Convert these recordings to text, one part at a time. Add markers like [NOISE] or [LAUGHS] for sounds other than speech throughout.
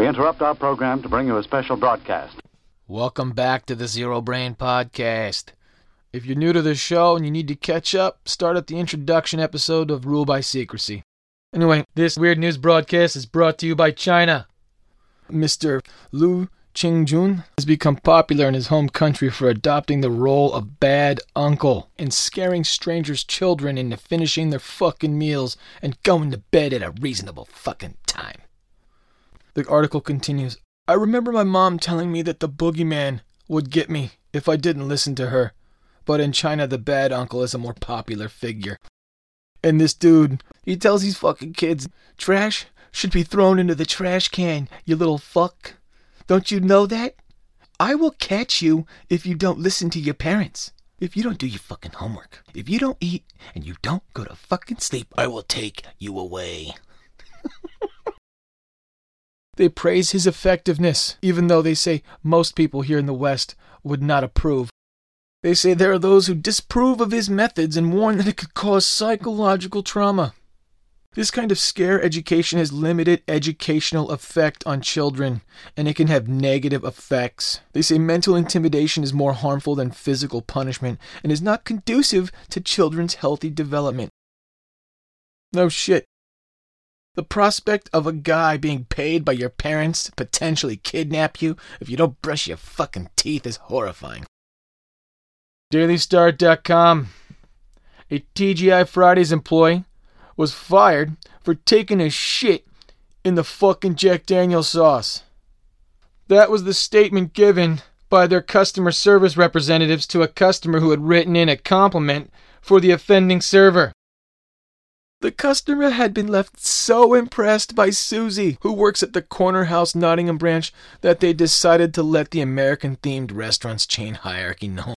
We interrupt our program to bring you a special broadcast. Welcome back to the Zero Brain Podcast. If you're new to the show and you need to catch up, start at the introduction episode of Rule by Secrecy. Anyway, this weird news broadcast is brought to you by China. Mr. Lu Qingjun has become popular in his home country for adopting the role of bad uncle and scaring strangers' children into finishing their fucking meals and going to bed at a reasonable fucking time. The article continues I remember my mom telling me that the boogeyman would get me if I didn't listen to her. But in China, the bad uncle is a more popular figure. And this dude, he tells these fucking kids, trash should be thrown into the trash can, you little fuck. Don't you know that? I will catch you if you don't listen to your parents. If you don't do your fucking homework. If you don't eat and you don't go to fucking sleep, I will take you away. They praise his effectiveness, even though they say most people here in the West would not approve. They say there are those who disapprove of his methods and warn that it could cause psychological trauma. This kind of scare education has limited educational effect on children, and it can have negative effects. They say mental intimidation is more harmful than physical punishment and is not conducive to children's healthy development. No shit. The prospect of a guy being paid by your parents to potentially kidnap you if you don't brush your fucking teeth is horrifying. DailyStar.com. A TGI Fridays employee was fired for taking a shit in the fucking Jack Daniel sauce. That was the statement given by their customer service representatives to a customer who had written in a compliment for the offending server. The customer had been left so impressed by Susie, who works at the Corner House Nottingham branch, that they decided to let the American themed restaurant's chain hierarchy know.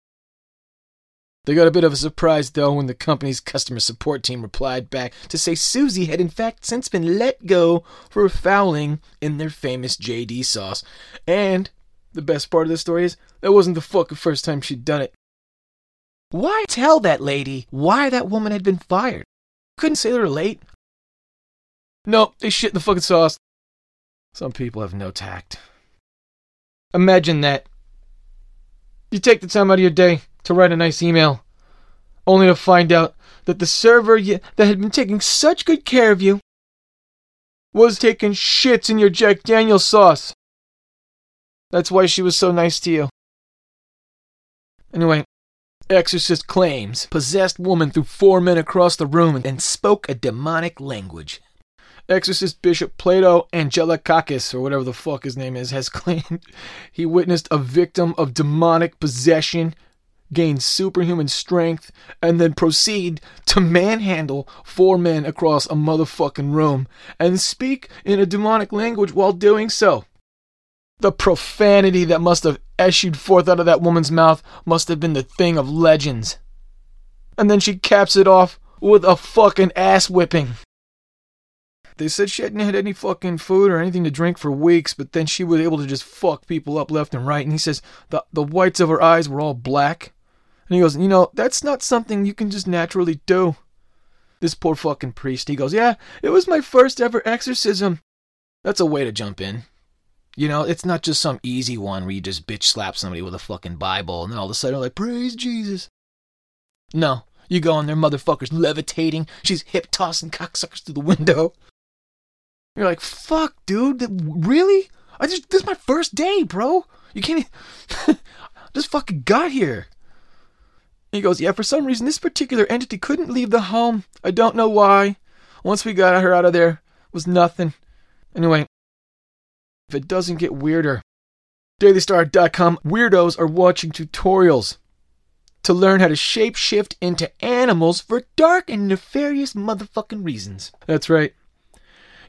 They got a bit of a surprise, though, when the company's customer support team replied back to say Susie had in fact since been let go for fouling in their famous JD sauce. And the best part of the story is that wasn't the fucking first time she'd done it. Why tell that lady why that woman had been fired? Couldn't say they were late. No, they shit in the fucking sauce. Some people have no tact. Imagine that. You take the time out of your day to write a nice email, only to find out that the server that had been taking such good care of you was taking shits in your Jack Daniels sauce. That's why she was so nice to you. Anyway, Exorcist claims possessed woman threw four men across the room and spoke a demonic language. Exorcist Bishop Plato Angelikakis, or whatever the fuck his name is, has [LAUGHS] claimed he witnessed a victim of demonic possession gain superhuman strength, and then proceed to manhandle four men across a motherfucking room and speak in a demonic language while doing so. The profanity that must have issued forth out of that woman's mouth must have been the thing of legends. And then she caps it off with a fucking ass whipping. They said she hadn't had any fucking food or anything to drink for weeks, but then she was able to just fuck people up left and right. And he says the, the whites of her eyes were all black. And he goes, You know, that's not something you can just naturally do. This poor fucking priest, he goes, Yeah, it was my first ever exorcism. That's a way to jump in. You know, it's not just some easy one where you just bitch slap somebody with a fucking Bible and then all of a sudden, they're like, Praise Jesus. No, you go in there, motherfucker's levitating. She's hip tossing cocksuckers through the window. You're like, fuck, dude, really? I just, this is my first day, bro. You can't, [LAUGHS] Even, just fucking got here. He goes, Yeah, for some reason, this particular entity couldn't leave the home. I don't know why. Once we got her out of there, was nothing. Anyway, if it doesn't get weirder, DailyStar.com weirdos are watching tutorials to learn how to shapeshift into animals for dark and nefarious motherfucking reasons. That's right.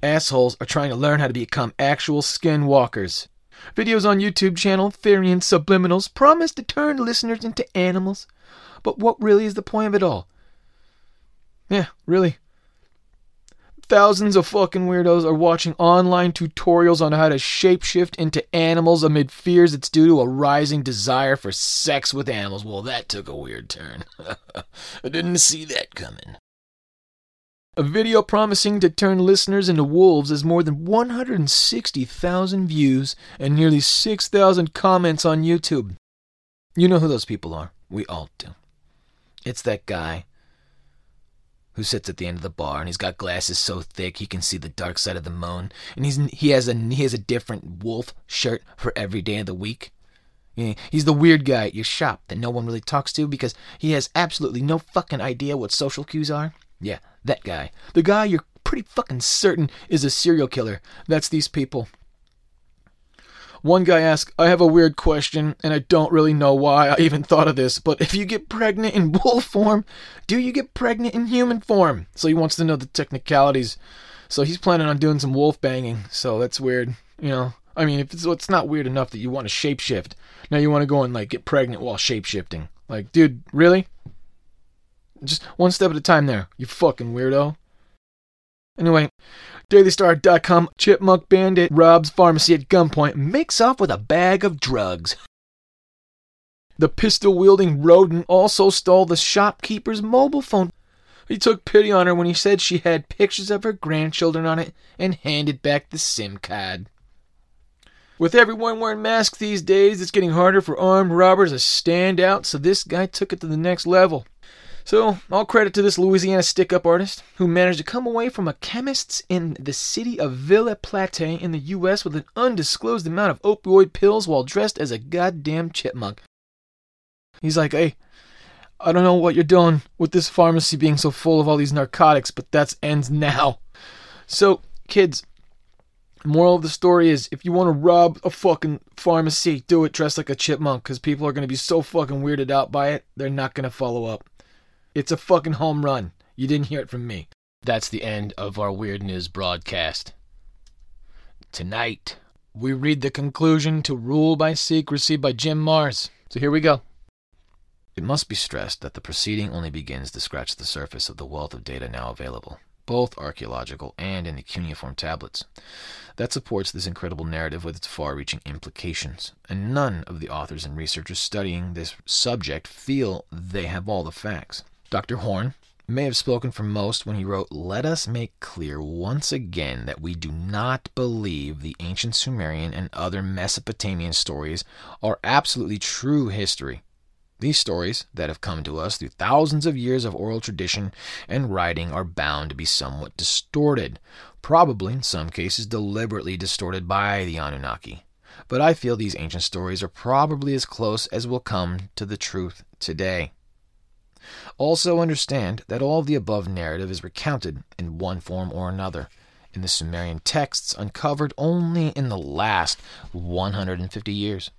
Assholes are trying to learn how to become actual skinwalkers. Videos on YouTube channel Therian Subliminals promise to turn listeners into animals. But what really is the point of it all? Yeah, really. Thousands of fucking weirdos are watching online tutorials on how to shapeshift into animals amid fears it's due to a rising desire for sex with animals. Well, that took a weird turn. [LAUGHS] I didn't see that coming. A video promising to turn listeners into wolves has more than 160,000 views and nearly 6,000 comments on YouTube. You know who those people are. We all do. It's that guy who sits at the end of the bar and he's got glasses so thick he can see the dark side of the moon and he's he has a he has a different wolf shirt for every day of the week. He's the weird guy at your shop that no one really talks to because he has absolutely no fucking idea what social cues are. Yeah, that guy. The guy you're pretty fucking certain is a serial killer. That's these people. One guy asked, I have a weird question, and I don't really know why I even thought of this, but if you get pregnant in [LAUGHS] wolf form, do you get pregnant in human form? So he wants to know the technicalities. So he's planning on doing some wolf banging, so that's weird. You know, I mean, if it's, it's not weird enough that you want to shapeshift, now you want to go and like get pregnant while shapeshifting. Like, dude, really? Just one step at a time there, you fucking weirdo. Anyway, DailyStar.com Chipmunk Bandit robs pharmacy at gunpoint makes off with a bag of drugs. The pistol wielding rodent also stole the shopkeeper's mobile phone. He took pity on her when he said she had pictures of her grandchildren on it and handed back the SIM card. With everyone wearing masks these days, it's getting harder for armed robbers to stand out, so this guy took it to the next level. So, all credit to this Louisiana stick up artist who managed to come away from a chemist's in the city of Ville Platte in the US with an undisclosed amount of opioid pills while dressed as a goddamn chipmunk. He's like, hey, I don't know what you're doing with this pharmacy being so full of all these narcotics, but that's ends now. So, kids, moral of the story is if you want to rob a fucking pharmacy, do it dressed like a chipmunk because people are going to be so fucking weirded out by it, they're not going to follow up. It's a fucking home run. You didn't hear it from me. That's the end of our Weird News broadcast. Tonight, we read the conclusion to Rule by Secrecy by Jim Marrs. So here we go. It must be stressed that the proceeding only begins to scratch the surface of the wealth of data now available, both archaeological and in the cuneiform tablets, that supports this incredible narrative with its far reaching implications. And none of the authors and researchers studying this subject feel they have all the facts. Dr. Horn may have spoken for most when he wrote, Let us make clear once again that we do not believe the ancient Sumerian and other Mesopotamian stories are absolutely true history. These stories that have come to us through thousands of years of oral tradition and writing are bound to be somewhat distorted, probably in some cases deliberately distorted by the Anunnaki. But I feel these ancient stories are probably as close as will come to the truth today. Also understand that all of the above narrative is recounted in one form or another in the Sumerian texts uncovered only in the last 150 years,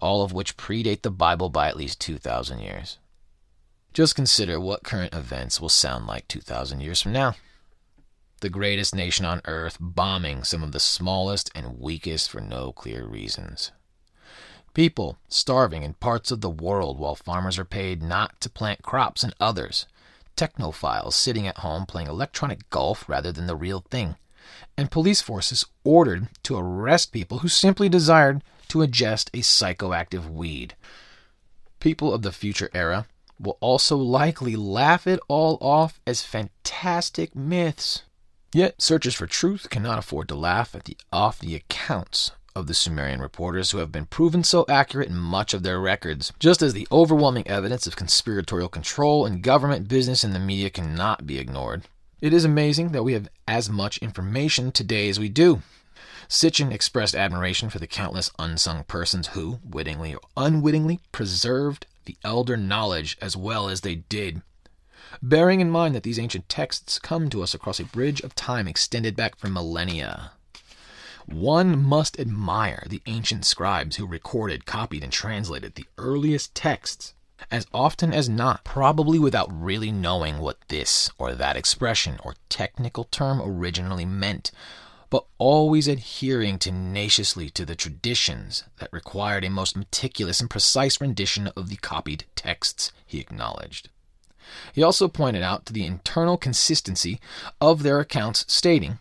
all of which predate the Bible by at least 2,000 years. Just consider what current events will sound like 2,000 years from now. The greatest nation on earth bombing some of the smallest and weakest for no clear reasons. People starving in parts of the world while farmers are paid not to plant crops in others. Technophiles sitting at home playing electronic golf rather than the real thing. And police forces ordered to arrest people who simply desired to ingest a psychoactive weed. People of the future era will also likely laugh it all off as fantastic myths. Yet searchers for truth cannot afford to laugh at the off the accounts of the Sumerian reporters who have been proven so accurate in much of their records, just as the overwhelming evidence of conspiratorial control in government, business, and the media cannot be ignored. It is amazing that we have as much information today as we do. Sitchin expressed admiration for the countless unsung persons who, wittingly or unwittingly, preserved the elder knowledge as well as they did. Bearing in mind that these ancient texts come to us across a bridge of time extended back for millennia. One must admire the ancient scribes who recorded, copied, and translated the earliest texts, as often as not, probably without really knowing what this or that expression or technical term originally meant, but always adhering tenaciously to the traditions that required a most meticulous and precise rendition of the copied texts, he acknowledged. He also pointed out to the internal consistency of their accounts, stating,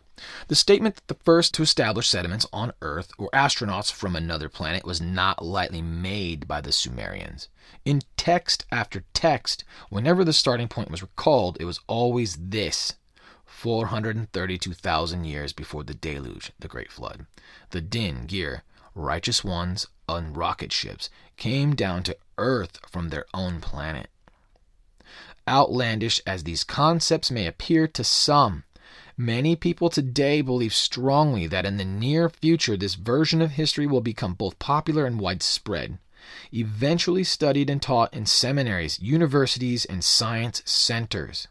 the statement that the first to establish settlements on Earth were astronauts from another planet was not lightly made by the Sumerians. In text after text, whenever the starting point was recalled, it was always this 432,000 years before the deluge, the Great Flood. The Din, Gir, righteous ones on rocket ships, came down to Earth from their own planet. Outlandish as these concepts may appear to some, many people today believe strongly that in the near future this version of history will become both popular and widespread, eventually studied and taught in seminaries, universities, and science centers.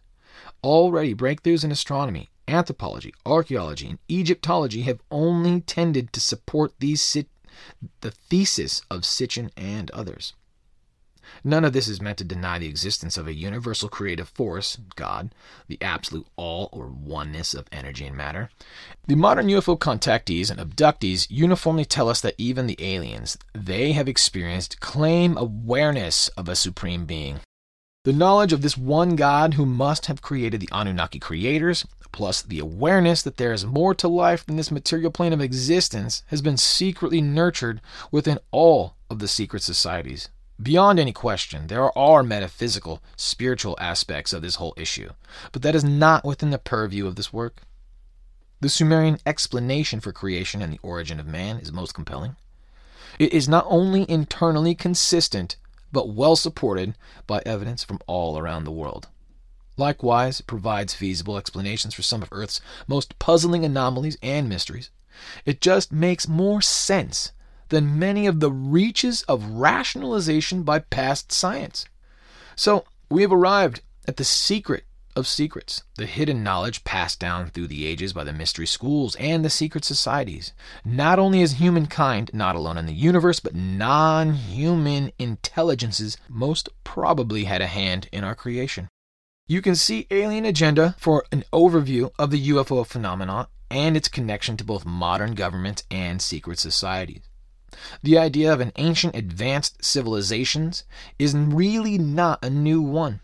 Already, breakthroughs in astronomy, anthropology, archaeology, and Egyptology have only tended to support these the thesis of Sitchin and others. None of this is meant to deny the existence of a universal creative force, God, the absolute all or oneness of energy and matter. The modern UFO contactees and abductees uniformly tell us that even the aliens they have experienced claim awareness of a supreme being. The knowledge of this one God who must have created the Anunnaki creators, plus the awareness that there is more to life than this material plane of existence, has been secretly nurtured within all of the secret societies. Beyond any question, there are metaphysical, spiritual aspects of this whole issue, but that is not within the purview of this work. The Sumerian explanation for creation and the origin of man is most compelling. It is not only internally consistent, but well supported by evidence from all around the world. Likewise, it provides feasible explanations for some of Earth's most puzzling anomalies and mysteries. It just makes more sense than many of the reaches of rationalization by past science. So, we have arrived at the secret of secrets, the hidden knowledge passed down through the ages by the mystery schools and the secret societies. Not only is humankind not alone in the universe, but non human intelligences most probably had a hand in our creation. You can see Alien Agenda for an overview of the UFO phenomenon and its connection to both modern governments and secret societies. The idea of an ancient advanced civilizations is really not a new one.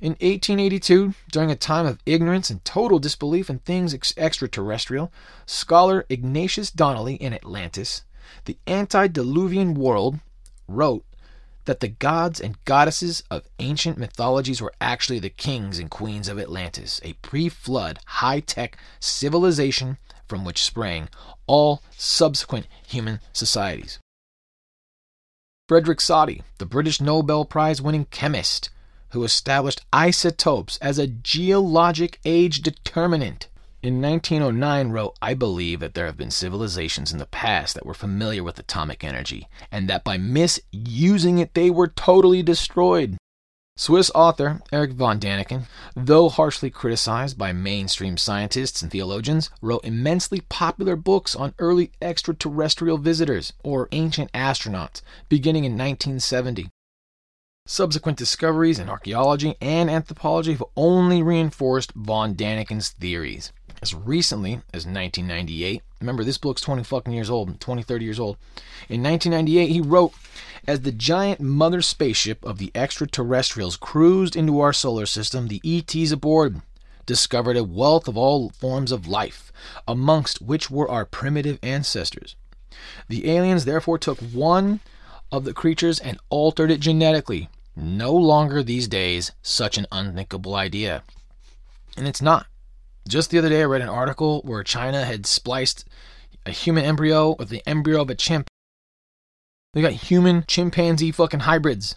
In 1882, during a time of ignorance and total disbelief in things ex- extraterrestrial, scholar Ignatius Donnelly in Atlantis, the antediluvian world, wrote that the gods and goddesses of ancient mythologies were actually the kings and queens of Atlantis, a pre flood, high tech civilization from which sprang all subsequent human societies. Frederick Soddy, the British Nobel Prize winning chemist, who established isotopes as a geologic age determinant, in 1909 wrote, I believe that there have been civilizations in the past that were familiar with atomic energy, and that by misusing it they were totally destroyed. Swiss author Erich von Däniken, though harshly criticized by mainstream scientists and theologians, wrote immensely popular books on early extraterrestrial visitors, or ancient astronauts, beginning in 1970. Subsequent discoveries in archaeology and anthropology have only reinforced von Däniken's theories. As recently as 1998, remember this book's 20 fucking years old, 20, 30 years old. In 1998, he wrote, As the giant mother spaceship of the extraterrestrials cruised into our solar system, the ETs aboard discovered a wealth of all forms of life, amongst which were our primitive ancestors. The aliens therefore took one of the creatures and altered it genetically. No longer these days such an unthinkable idea. And it's not. Just the other day, I read an article where China had spliced a human embryo with the embryo of a chimp. They got human chimpanzee fucking hybrids.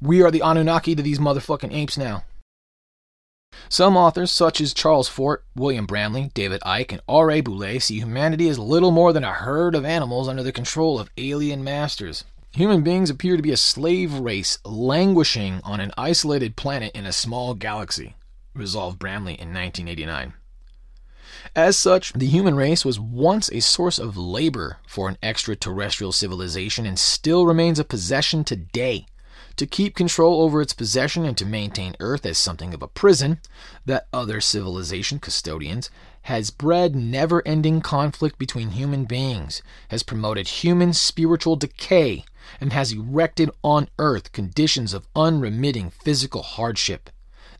We are the Anunnaki to these motherfucking apes now. Some authors, such as Charles Fort, William Bramley, David Icke, and R.A. Boulay, see humanity as little more than a herd of animals under the control of alien masters. Human beings appear to be a slave race languishing on an isolated planet in a small galaxy resolved Bramley in 1989. As such, the human race was once a source of labor for an extraterrestrial civilization and still remains a possession today. To keep control over its possession and to maintain Earth as something of a prison, that other civilization custodians has bred never ending conflict between human beings, has promoted human spiritual decay, and has erected on Earth conditions of unremitting physical hardship.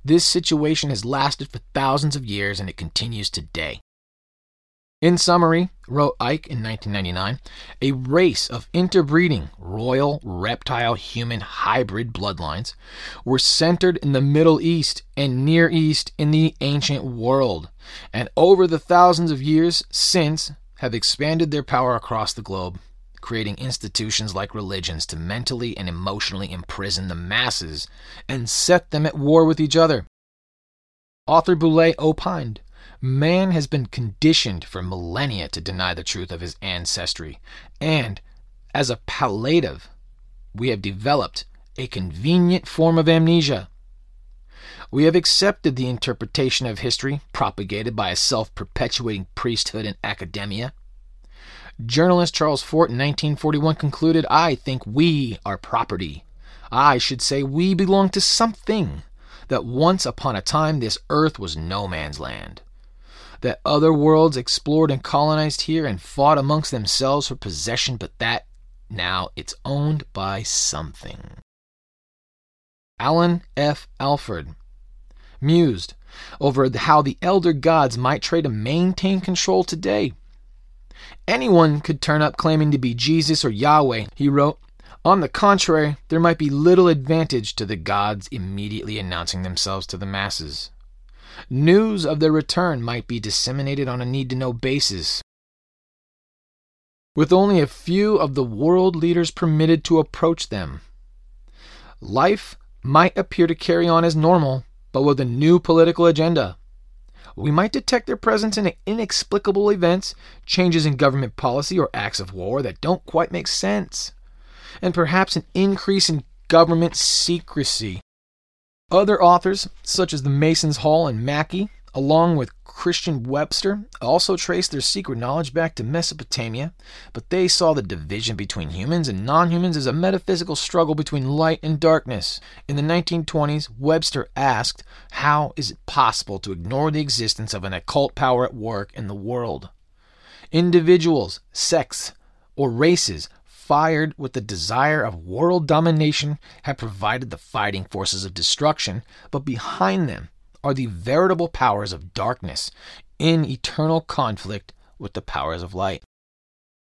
This situation has lasted for thousands of years and it continues today. In summary, wrote Icke in 1999, a race of interbreeding royal reptile human hybrid bloodlines were centered in the Middle East and Near East in the ancient world, and over the thousands of years since have expanded their power across the globe, creating institutions like religions to mentally and emotionally imprison the masses and set them at war with each other. Author Boulay opined Man has been conditioned for millennia to deny the truth of his ancestry, and as a palliative, we have developed a convenient form of amnesia. We have accepted the interpretation of history propagated by a self perpetuating priesthood and academia. Journalist Charles Fort in 1941 concluded I think we are property. I should say we belong to something, that once upon a time this earth was no man's land that other worlds explored and colonized here and fought amongst themselves for possession, but that now it's owned by something. Alan F. Alford mused over how the elder gods might try to maintain control today. Anyone could turn up claiming to be Jesus or Yahweh, he wrote. On the contrary, there might be little advantage to the gods immediately announcing themselves to the masses. News of their return might be disseminated on a need to know basis. With only a few of the world leaders permitted to approach them, life might appear to carry on as normal, but with a new political agenda. We might detect their presence in inexplicable events, changes in government policy, or acts of war that don't quite make sense, and perhaps an increase in government secrecy. Other authors, such as the Masons Hall and Mackey, along with Christian Webster, also traced their secret knowledge back to Mesopotamia, but they saw the division between humans and non humans as a metaphysical struggle between light and darkness. In the 1920s, Webster asked, How is it possible to ignore the existence of an occult power at work in the world? Individuals, sects, or races fired with the desire of world domination, have provided the fighting forces of destruction, but behind them are the veritable powers of darkness in eternal conflict with the powers of light.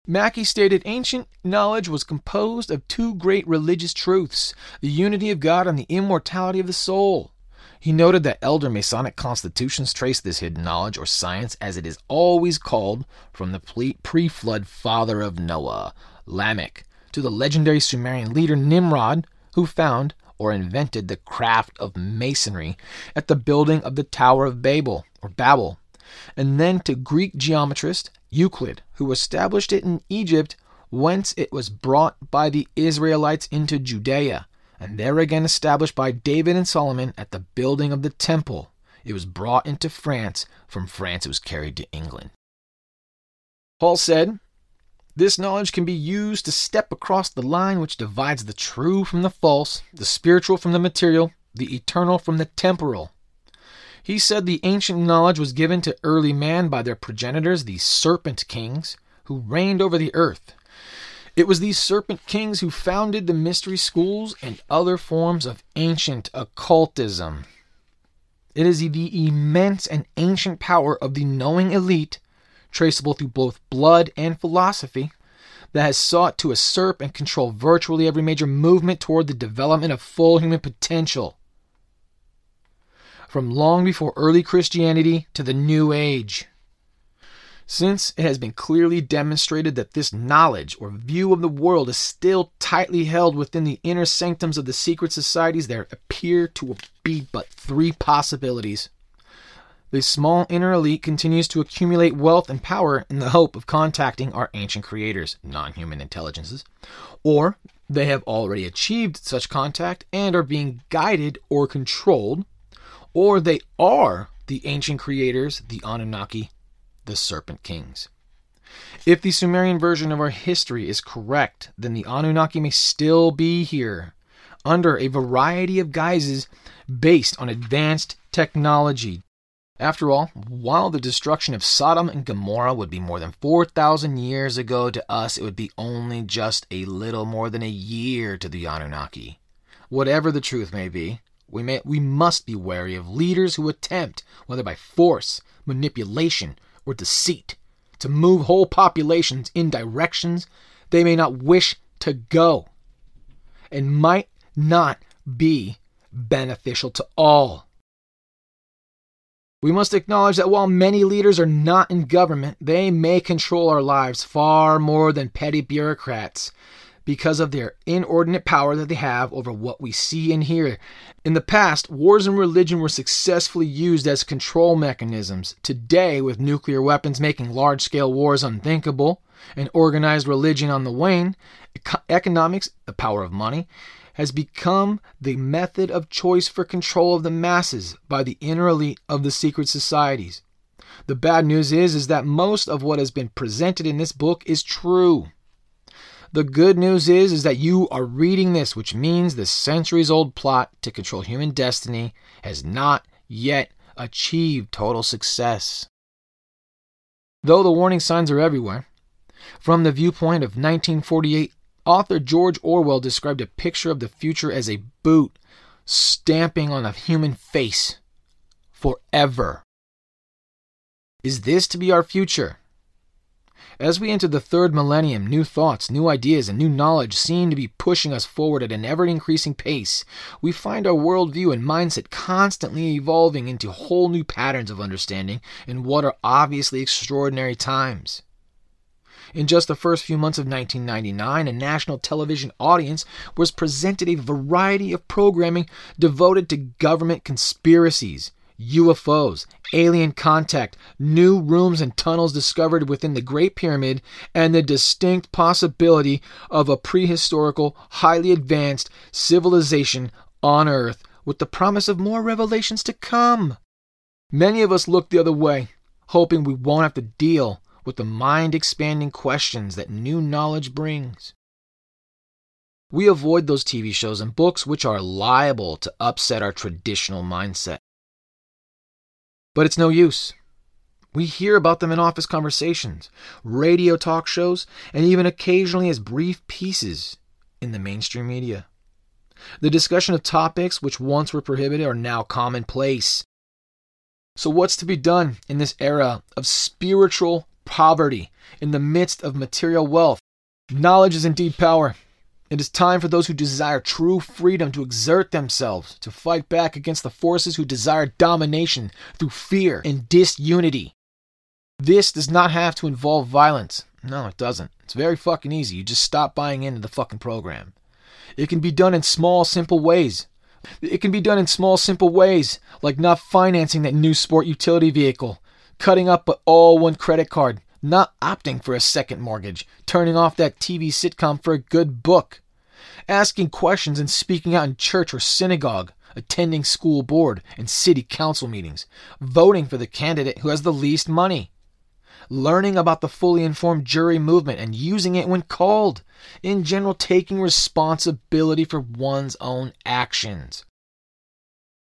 Mackey stated ancient knowledge was composed of two great religious truths the unity of God and the immortality of the soul. He noted that elder Masonic constitutions trace this hidden knowledge, or science as it is always called, from the pre flood father of Noah, Lamech, to the legendary Sumerian leader Nimrod, who found or invented the craft of masonry at the building of the Tower of Babel or Babel, and then to Greek geometrist Euclid, who established it in Egypt, whence it was brought by the Israelites into Judea, and there again established by David and Solomon at the building of the temple. It was brought into France, from France it was carried to England. Paul said, this knowledge can be used to step across the line which divides the true from the false, the spiritual from the material, the eternal from the temporal. He said the ancient knowledge was given to early man by their progenitors, the serpent kings, who reigned over the earth. It was these serpent kings who founded the mystery schools and other forms of ancient occultism. It is the immense and ancient power of the knowing elite traceable through both blood and philosophy, that has sought to usurp and control virtually every major movement toward the development of full human potential. From long before early Christianity to the New Age. Since it has been clearly demonstrated that this knowledge or view of the world is still tightly held within the inner sanctums of the secret societies, there appear to be but three possibilities. The small inner elite continues to accumulate wealth and power in the hope of contacting our ancient creators, non human intelligences, or they have already achieved such contact and are being guided or controlled, or they are the ancient creators, the Anunnaki, the Serpent Kings. If the Sumerian version of our history is correct, then the Anunnaki may still be here under a variety of guises based on advanced technology, after all, while the destruction of Sodom and Gomorrah would be more than 4,000 years ago to us, it would be only just a little more than a year to the Anunnaki. Whatever the truth may be, we, may, we must be wary of leaders who attempt, whether by force, manipulation, or deceit, to move whole populations in directions they may not wish to go and might not be beneficial to all. We must acknowledge that while many leaders are not in government, they may control our lives far more than petty bureaucrats because of their inordinate power that they have over what we see and hear. In the past, wars and religion were successfully used as control mechanisms. Today, with nuclear weapons making large scale wars unthinkable and organized religion on the wane, economics, the power of money, has become the method of choice for control of the masses by the inner elite of the secret societies. The bad news is is that most of what has been presented in this book is true. The good news is is that you are reading this, which means the centuries old plot to control human destiny has not yet achieved total success. Though the warning signs are everywhere, from the viewpoint of 1948, author George Orwell described a picture of the future as a boot stamping on a human face forever. Is this to be our future? As we enter the third millennium, new thoughts, new ideas, and new knowledge seem to be pushing us forward at an ever increasing pace. We find our worldview and mindset constantly evolving into whole new patterns of understanding in what are obviously extraordinary times. In just the first few months of 1999, a national television audience was presented a variety of programming devoted to government conspiracies UFOs, alien contact, new rooms and tunnels discovered within the Great Pyramid, and the distinct possibility of a prehistorical, highly advanced civilization on Earth with the promise of more revelations to come. Many of us look the other way, hoping we won't have to deal with the mind expanding questions that new knowledge brings. We avoid those TV shows and books which are liable to upset our traditional mindset. But it's no use. We hear about them in office conversations, radio talk shows, and even occasionally as brief pieces in the mainstream media. The discussion of topics which once were prohibited are now commonplace. So, what's to be done in this era of spiritual poverty in the midst of material wealth? Knowledge is indeed power. It is time for those who desire true freedom to exert themselves to fight back against the forces who desire domination through fear and disunity. This does not have to involve violence. No, it doesn't. It's very fucking easy. You just stop buying into the fucking program. It can be done in small, simple ways. It can be done in small, simple ways, like not financing that new sport utility vehicle, cutting up but all one credit card, not opting for a second mortgage, turning off that TV sitcom for a good book, asking questions and speaking out in church or synagogue, attending school board and city council meetings, voting for the candidate who has the least money, learning about the fully informed jury movement and using it when called, in general, taking responsibility for one's own actions.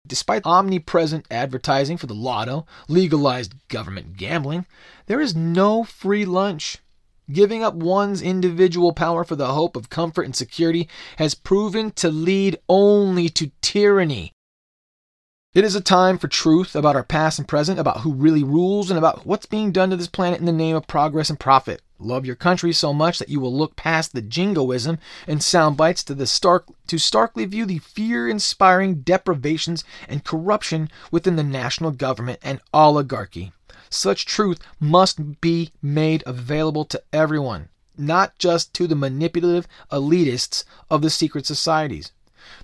Despite omnipresent advertising for the lotto, legalized government gambling, there is no free lunch. Giving up one's individual power for the hope of comfort and security has proven to lead only to tyranny. It is a time for truth about our past and present, about who really rules, and about what's being done to this planet in the name of progress and profit. Love your country so much that you will look past the jingoism and sound bites to the stark to starkly view the fear-inspiring deprivations and corruption within the national government and oligarchy. Such truth must be made available to everyone, not just to the manipulative elitists of the secret societies.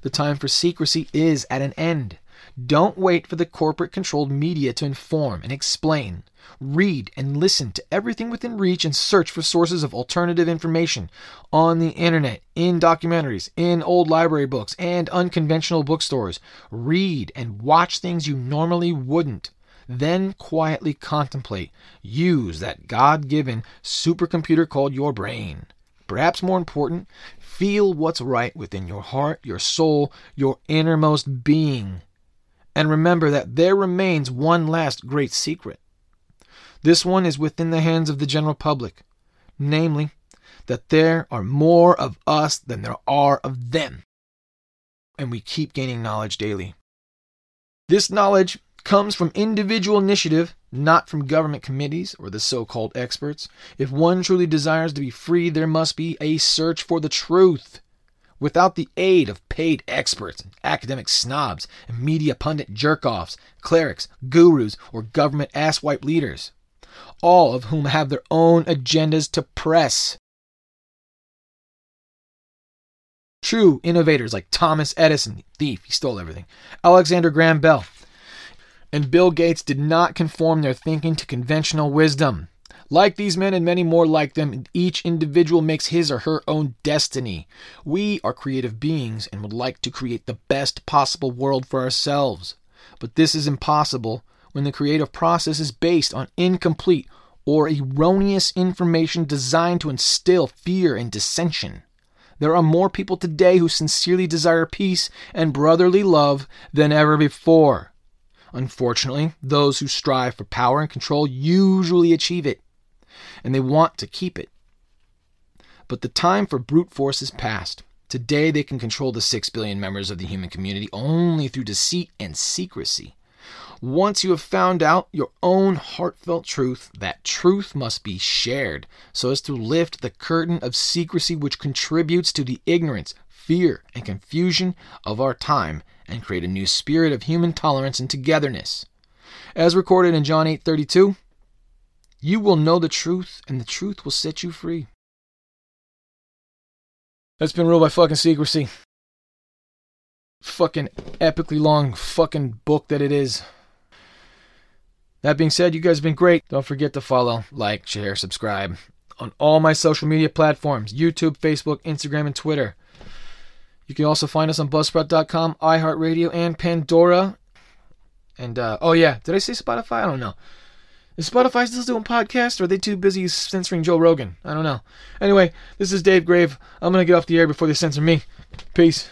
The time for secrecy is at an end. Don't wait for the corporate controlled media to inform and explain. Read and listen to everything within reach and search for sources of alternative information on the internet, in documentaries, in old library books, and unconventional bookstores. Read and watch things you normally wouldn't. Then quietly contemplate. Use that God given supercomputer called your brain. Perhaps more important, feel what's right within your heart, your soul, your innermost being. And remember that there remains one last great secret. This one is within the hands of the general public, namely, that there are more of us than there are of them. And we keep gaining knowledge daily. This knowledge comes from individual initiative, not from government committees or the so called experts. If one truly desires to be free, there must be a search for the truth. Without the aid of paid experts, academic snobs, and media pundit jerk offs, clerics, gurus, or government asswipe leaders, all of whom have their own agendas to press. True innovators like Thomas Edison, thief, he stole everything, Alexander Graham Bell, and Bill Gates did not conform their thinking to conventional wisdom. Like these men and many more like them, each individual makes his or her own destiny. We are creative beings and would like to create the best possible world for ourselves. But this is impossible when the creative process is based on incomplete or erroneous information designed to instill fear and dissension. There are more people today who sincerely desire peace and brotherly love than ever before. Unfortunately, those who strive for power and control usually achieve it and they want to keep it. But the time for brute force is past. Today, they can control the 6 billion members of the human community only through deceit and secrecy. Once you have found out your own heartfelt truth, that truth must be shared so as to lift the curtain of secrecy which contributes to the ignorance, fear, and confusion of our time and create a new spirit of human tolerance and togetherness. As recorded in John 8:32, you will know the truth, and the truth will set you free. That's been ruled by fucking secrecy. Fucking epically long fucking book that it is. That being said, you guys have been great. Don't forget to follow, like, share, subscribe on all my social media platforms YouTube, Facebook, Instagram, and Twitter. You can also find us on Buzzsprout.com, iHeartRadio, and Pandora. And, uh, oh yeah, did I say Spotify? I don't know. Is Spotify still doing podcasts, or are they too busy censoring Joe Rogan? I don't know. Anyway, this is Dave Grave. I'm going to get off the air before they censor me. Peace.